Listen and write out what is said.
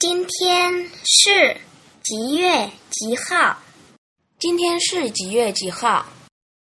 今天是几月几号？今天是几月几号？